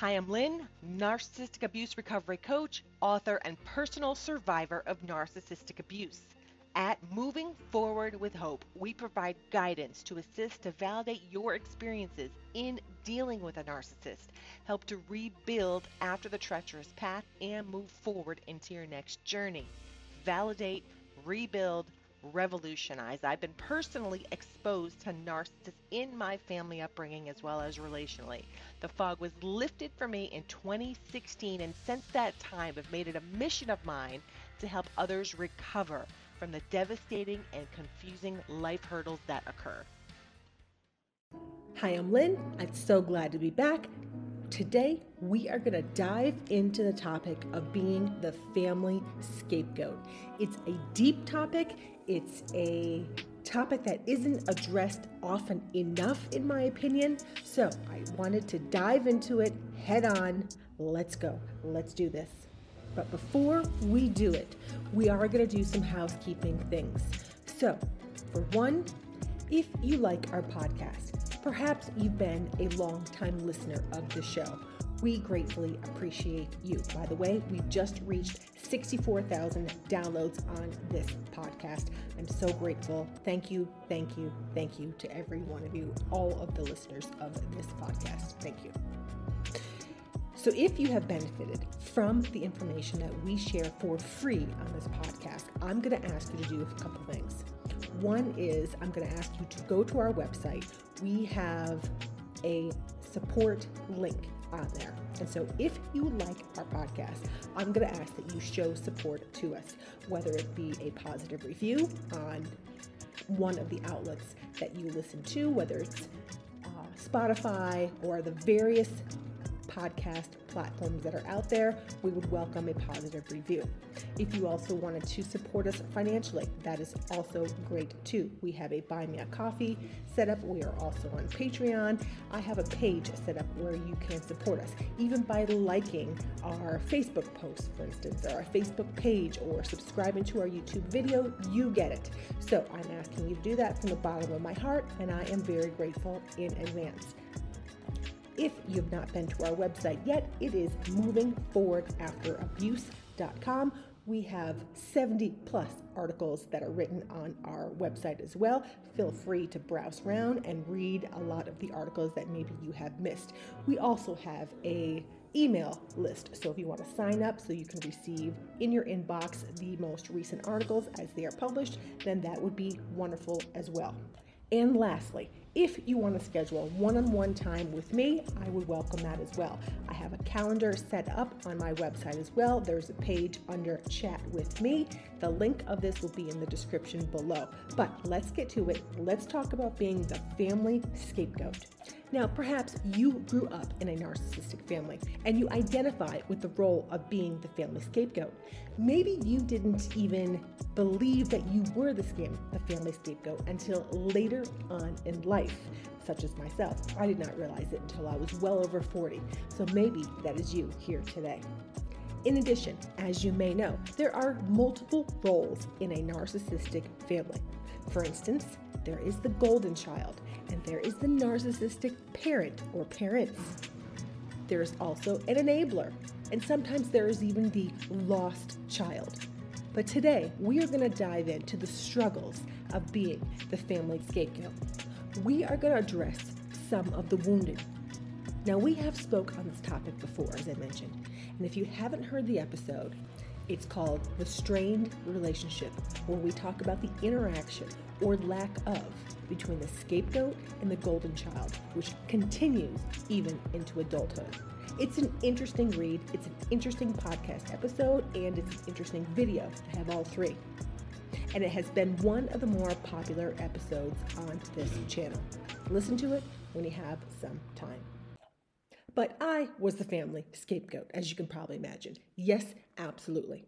Hi, I'm Lynn, narcissistic abuse recovery coach, author, and personal survivor of narcissistic abuse. At Moving Forward with Hope, we provide guidance to assist to validate your experiences in dealing with a narcissist, help to rebuild after the treacherous path, and move forward into your next journey. Validate, rebuild, revolutionize. I've been personally exposed to narcissists in my family upbringing as well as relationally. The fog was lifted for me in 2016, and since that time, I've made it a mission of mine to help others recover from the devastating and confusing life hurdles that occur. Hi, I'm Lynn. I'm so glad to be back. Today, we are going to dive into the topic of being the family scapegoat. It's a deep topic, it's a topic that isn't addressed often enough, in my opinion. So, I wanted to dive into it head on. Let's go. Let's do this. But before we do it, we are going to do some housekeeping things. So, for one, if you like our podcast, perhaps you've been a long time listener of the show. We gratefully appreciate you. By the way, we've just reached 64,000 downloads on this podcast. I'm so grateful. Thank you, thank you, thank you to every one of you, all of the listeners of this podcast. Thank you. So, if you have benefited from the information that we share for free on this podcast, I'm going to ask you to do a couple things. One is I'm going to ask you to go to our website. We have a support link on there. And so, if you like our podcast, I'm going to ask that you show support to us, whether it be a positive review on one of the outlets that you listen to, whether it's uh, Spotify or the various podcast platforms that are out there, we would welcome a positive review. If you also wanted to support us financially, that is also great too. We have a Buy Me a Coffee set up. We are also on Patreon. I have a page set up where you can support us, even by liking our Facebook posts, for instance, or our Facebook page, or subscribing to our YouTube video. You get it. So I'm asking you to do that from the bottom of my heart, and I am very grateful in advance. If you've not been to our website yet, it is movingforwardafterabuse.com. We have 70 plus articles that are written on our website as well. Feel free to browse around and read a lot of the articles that maybe you have missed. We also have a email list. So if you want to sign up so you can receive in your inbox the most recent articles as they are published, then that would be wonderful as well. And lastly, if you want to schedule one on one time with me, I would welcome that as well. I have a calendar set up on my website as well. There's a page under Chat with Me. The link of this will be in the description below. But let's get to it. Let's talk about being the family scapegoat. Now, perhaps you grew up in a narcissistic family and you identify with the role of being the family scapegoat. Maybe you didn't even believe that you were the, scam, the family scapegoat until later on in life, such as myself. I did not realize it until I was well over 40. So maybe that is you here today. In addition, as you may know, there are multiple roles in a narcissistic family. For instance, there is the golden child, and there is the narcissistic parent or parents. There is also an enabler, and sometimes there is even the lost child. But today, we are going to dive into the struggles of being the family scapegoat. We are going to address some of the wounded. Now, we have spoke on this topic before, as I mentioned, and if you haven't heard the episode, it's called The Strained Relationship, where we talk about the interaction or lack of between the scapegoat and the golden child, which continues even into adulthood. It's an interesting read, it's an interesting podcast episode, and it's an interesting video. I have all three. And it has been one of the more popular episodes on this channel. Listen to it when you have some time. But I was the family scapegoat, as you can probably imagine. Yes, absolutely.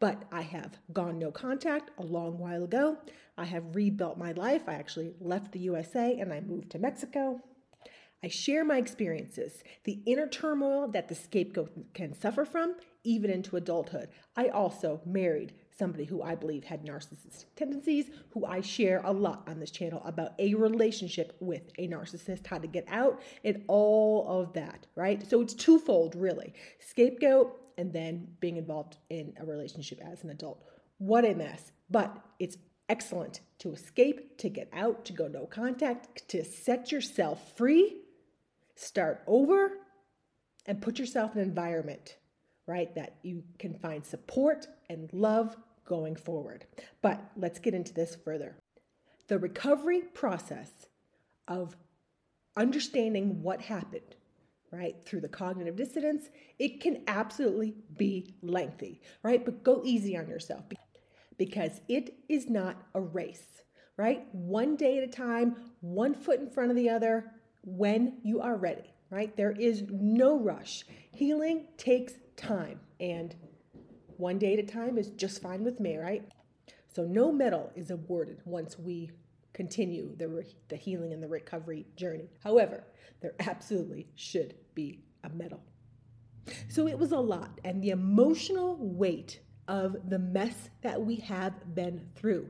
But I have gone no contact a long while ago. I have rebuilt my life. I actually left the USA and I moved to Mexico. I share my experiences, the inner turmoil that the scapegoat can suffer from, even into adulthood. I also married somebody who I believe had narcissistic tendencies, who I share a lot on this channel about a relationship with a narcissist, how to get out, and all of that, right? So it's twofold, really scapegoat and then being involved in a relationship as an adult. What a mess. But it's excellent to escape, to get out, to go no contact, to set yourself free, start over, and put yourself in an environment, right, that you can find support and love going forward. But let's get into this further. The recovery process of understanding what happened, right, through the cognitive dissonance, it can absolutely be lengthy, right? But go easy on yourself because it is not a race, right? One day at a time, one foot in front of the other when you are ready, right? There is no rush. Healing takes time, and one day at a time is just fine with me, right? So, no medal is awarded once we continue the, re- the healing and the recovery journey. However, there absolutely should be a medal. So, it was a lot, and the emotional weight of the mess that we have been through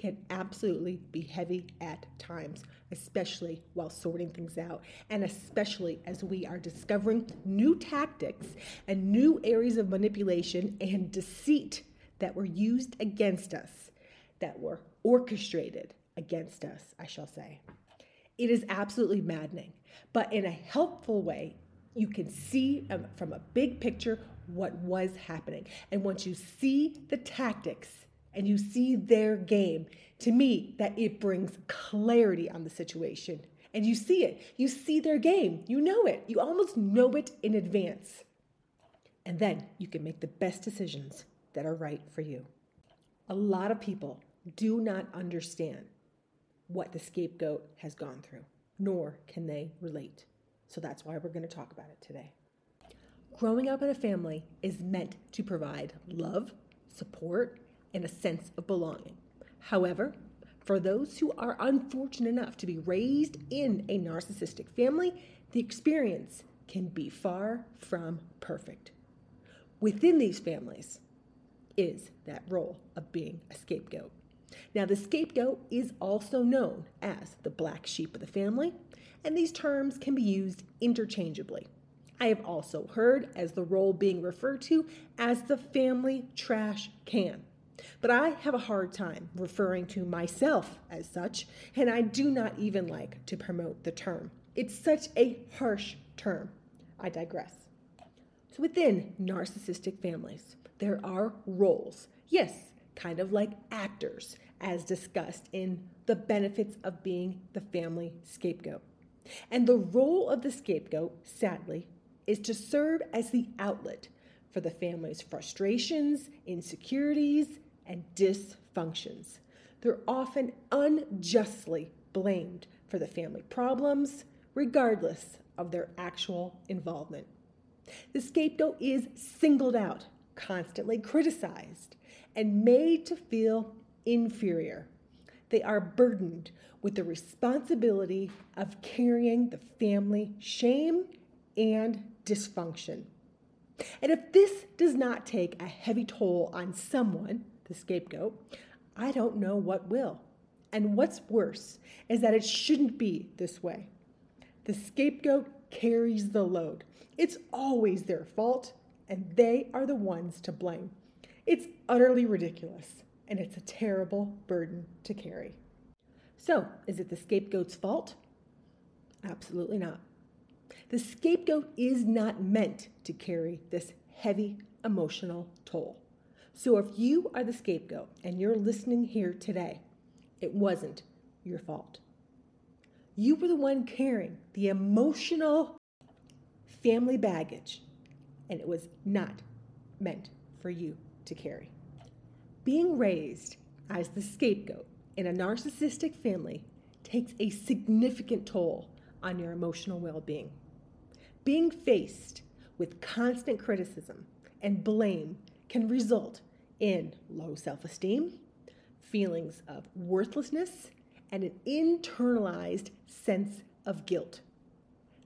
can absolutely be heavy at times, especially while sorting things out, and especially as we are discovering new tactics and new areas of manipulation and deceit that were used against us, that were orchestrated against us, I shall say. It is absolutely maddening, but in a helpful way, you can see um, from a big picture what was happening. And once you see the tactics and you see their game, to me, that it brings clarity on the situation. And you see it. You see their game. You know it. You almost know it in advance. And then you can make the best decisions that are right for you. A lot of people do not understand what the scapegoat has gone through, nor can they relate. So that's why we're going to talk about it today. Growing up in a family is meant to provide love, support, and a sense of belonging. However, for those who are unfortunate enough to be raised in a narcissistic family, the experience can be far from perfect. Within these families is that role of being a scapegoat. Now, the scapegoat is also known as the black sheep of the family and these terms can be used interchangeably. I have also heard as the role being referred to as the family trash can. But I have a hard time referring to myself as such, and I do not even like to promote the term. It's such a harsh term. I digress. So, within narcissistic families, there are roles. Yes, kind of like actors, as discussed in the benefits of being the family scapegoat. And the role of the scapegoat, sadly, is to serve as the outlet for the family's frustrations, insecurities, and dysfunctions. They're often unjustly blamed for the family problems, regardless of their actual involvement. The scapegoat is singled out, constantly criticized, and made to feel inferior. They are burdened with the responsibility of carrying the family shame and dysfunction. And if this does not take a heavy toll on someone, the scapegoat, I don't know what will. And what's worse is that it shouldn't be this way. The scapegoat carries the load. It's always their fault, and they are the ones to blame. It's utterly ridiculous, and it's a terrible burden to carry. So, is it the scapegoat's fault? Absolutely not. The scapegoat is not meant to carry this heavy emotional toll. So, if you are the scapegoat and you're listening here today, it wasn't your fault. You were the one carrying the emotional family baggage, and it was not meant for you to carry. Being raised as the scapegoat in a narcissistic family takes a significant toll on your emotional well being. Being faced with constant criticism and blame can result in low self esteem, feelings of worthlessness, and an internalized sense of guilt.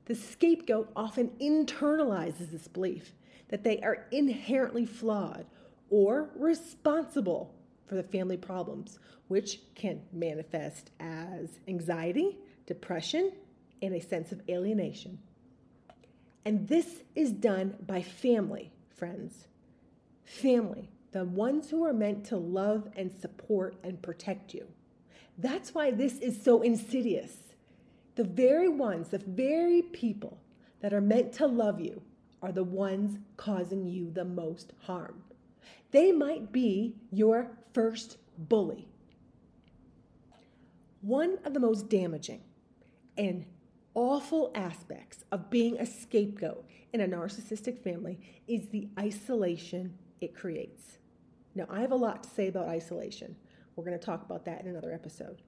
The scapegoat often internalizes this belief that they are inherently flawed or responsible for the family problems, which can manifest as anxiety, depression, and a sense of alienation. And this is done by family, friends. Family, the ones who are meant to love and support and protect you. That's why this is so insidious. The very ones, the very people that are meant to love you are the ones causing you the most harm. They might be your first bully. One of the most damaging and awful aspects of being a scapegoat in a narcissistic family is the isolation it creates. Now, I have a lot to say about isolation. We're going to talk about that in another episode.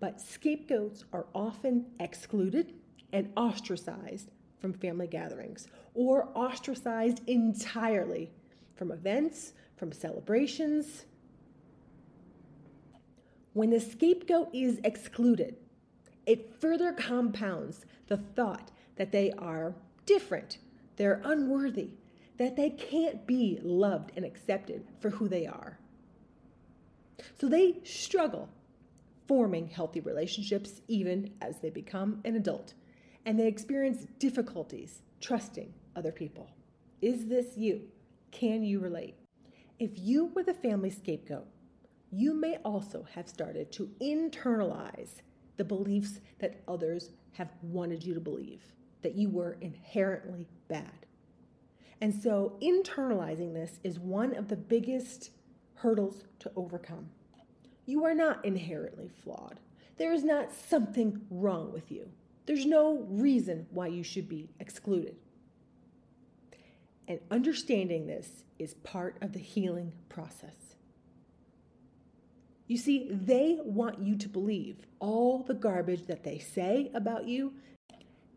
But scapegoats are often excluded and ostracized from family gatherings or ostracized entirely from events, from celebrations. When the scapegoat is excluded, it further compounds the thought that they are different, they're unworthy, that they can't be loved and accepted for who they are. So they struggle forming healthy relationships even as they become an adult, and they experience difficulties trusting other people. Is this you? Can you relate? If you were the family scapegoat, you may also have started to internalize the beliefs that others have wanted you to believe, that you were inherently bad. And so, internalizing this is one of the biggest hurdles to overcome. You are not inherently flawed. There is not something wrong with you. There's no reason why you should be excluded. And understanding this is part of the healing process. You see, they want you to believe all the garbage that they say about you.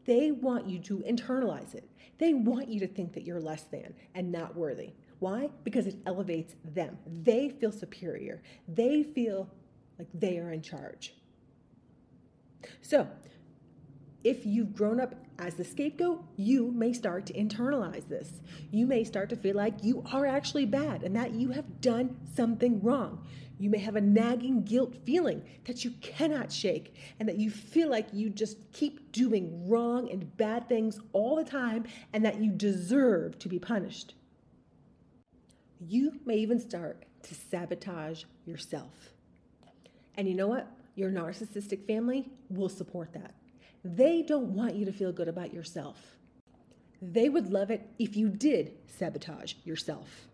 They want you to internalize it. They want you to think that you're less than and not worthy. Why? Because it elevates them. They feel superior. They feel like they are in charge. So, if you've grown up as the scapegoat, you may start to internalize this. You may start to feel like you are actually bad and that you have done something wrong. You may have a nagging guilt feeling that you cannot shake and that you feel like you just keep doing wrong and bad things all the time and that you deserve to be punished. You may even start to sabotage yourself. And you know what? Your narcissistic family will support that. They don't want you to feel good about yourself. They would love it if you did sabotage yourself.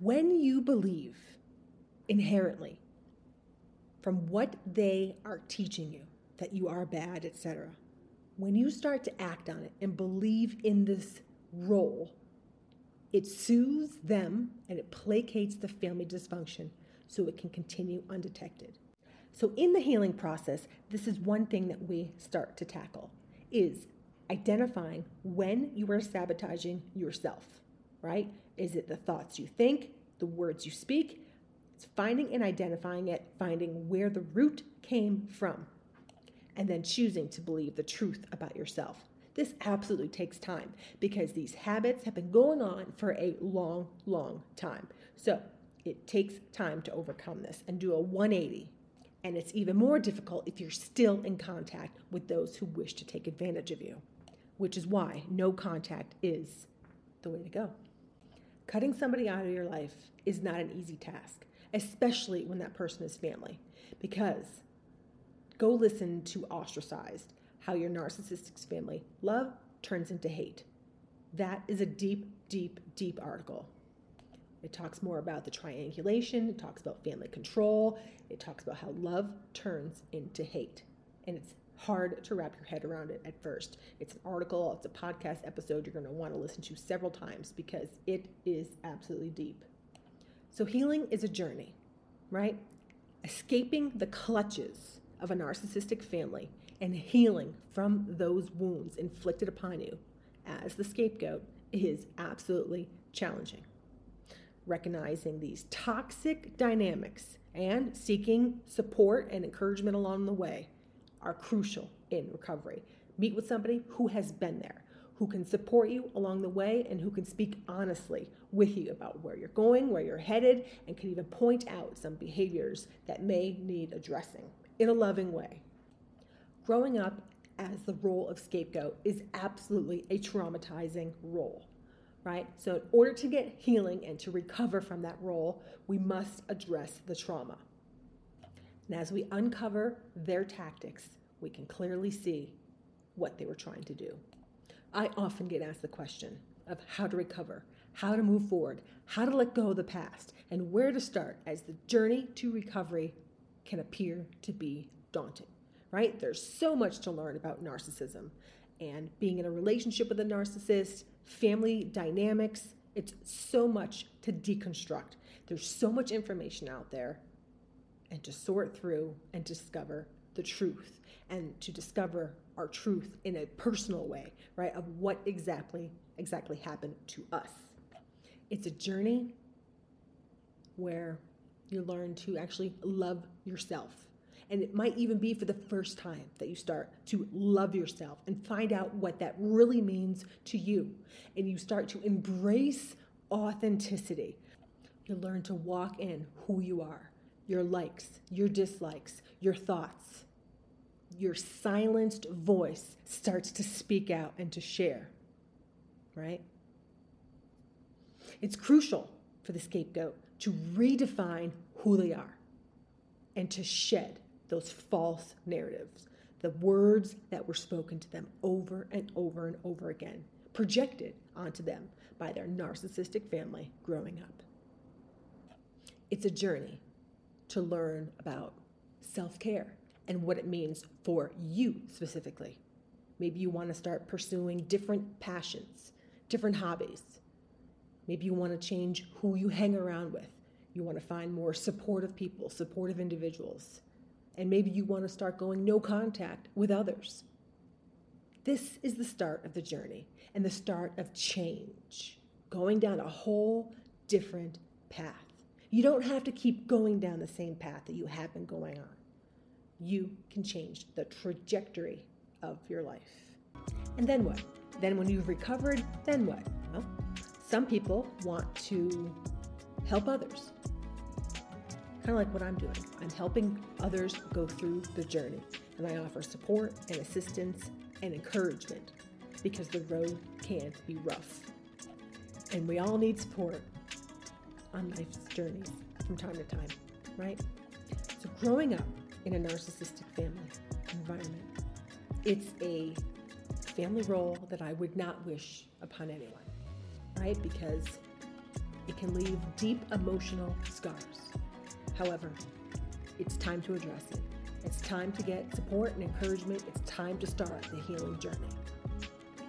When you believe inherently from what they are teaching you that you are bad, etc. When you start to act on it and believe in this role, it soothes them and it placates the family dysfunction so it can continue undetected. So in the healing process, this is one thing that we start to tackle is identifying when you are sabotaging yourself, right? Is it the thoughts you think, the words you speak, it's finding and identifying it, finding where the root came from, and then choosing to believe the truth about yourself. This absolutely takes time because these habits have been going on for a long, long time. So it takes time to overcome this and do a 180. And it's even more difficult if you're still in contact with those who wish to take advantage of you, which is why no contact is the way to go. Cutting somebody out of your life is not an easy task especially when that person is family. Because go listen to Ostracized How Your Narcissistic Family Love Turns into Hate. That is a deep, deep, deep article. It talks more about the triangulation, it talks about family control, it talks about how love turns into hate. And it's hard to wrap your head around it at first. It's an article, it's a podcast episode you're going to want to listen to several times because it is absolutely deep. So, healing is a journey, right? Escaping the clutches of a narcissistic family and healing from those wounds inflicted upon you as the scapegoat is absolutely challenging. Recognizing these toxic dynamics and seeking support and encouragement along the way are crucial in recovery. Meet with somebody who has been there, who can support you along the way and who can speak honestly with you about where you're going, where you're headed, and can even point out some behaviors that may need addressing in a loving way. Growing up as the role of scapegoat is absolutely a traumatizing role, right? So, in order to get healing and to recover from that role, we must address the trauma. And as we uncover their tactics, we can clearly see what they were trying to do. I often get asked the question of how to recover, how to move forward, how to let go of the past, and where to start as the journey to recovery can appear to be daunting, right? There's so much to learn about narcissism and being in a relationship with a narcissist, family dynamics. It's so much to deconstruct. There's so much information out there, and to sort through and discover the truth and to discover our truth in a personal way, right? Of what exactly exactly happened to us. It's a journey where you learn to actually love yourself. And it might even be for the first time that you start to love yourself and find out what that really means to you. And you start to embrace authenticity. You learn to walk in who you are, your likes, your dislikes, your thoughts, your silenced voice starts to speak out and to share, right? It's crucial for the scapegoat to redefine who they are and to shed those false narratives, the words that were spoken to them over and over and over again, projected onto them by their narcissistic family growing up. It's a journey to learn about self care and what it means for you specifically. Maybe you want to start pursuing different passions, different hobbies. Maybe you want to change who you hang around with. You want to find more supportive people, supportive individuals. And maybe you want to start going no contact with others. This is the start of the journey and the start of change, going down a whole different path. You don't have to keep going down the same path that you have been going on you can change the trajectory of your life. And then what? Then, when you've recovered, then what? Well, some people want to help others. Kind of like what I'm doing. I'm helping others go through the journey, and I offer support and assistance and encouragement because the road can be rough. And we all need support on life's journeys from time to time, right? So, growing up, in a narcissistic family environment. It's a family role that I would not wish upon anyone, right? Because it can leave deep emotional scars. However, it's time to address it. It's time to get support and encouragement. It's time to start the healing journey.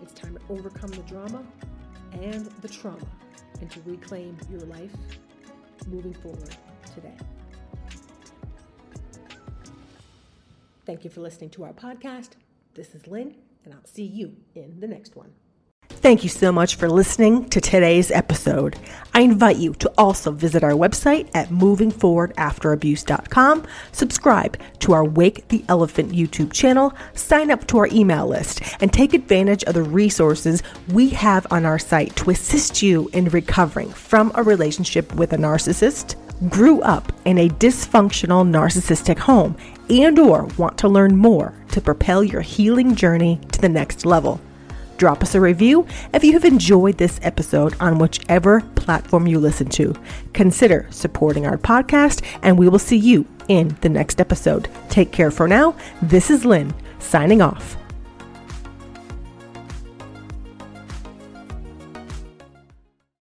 It's time to overcome the drama and the trauma and to reclaim your life moving forward today. Thank you for listening to our podcast. This is Lynn, and I'll see you in the next one. Thank you so much for listening to today's episode. I invite you to also visit our website at movingforwardafterabuse.com, subscribe to our Wake the Elephant YouTube channel, sign up to our email list, and take advantage of the resources we have on our site to assist you in recovering from a relationship with a narcissist, grew up in a dysfunctional narcissistic home, and or want to learn more to propel your healing journey to the next level. Drop us a review if you have enjoyed this episode on whichever platform you listen to. Consider supporting our podcast, and we will see you in the next episode. Take care for now. This is Lynn, signing off.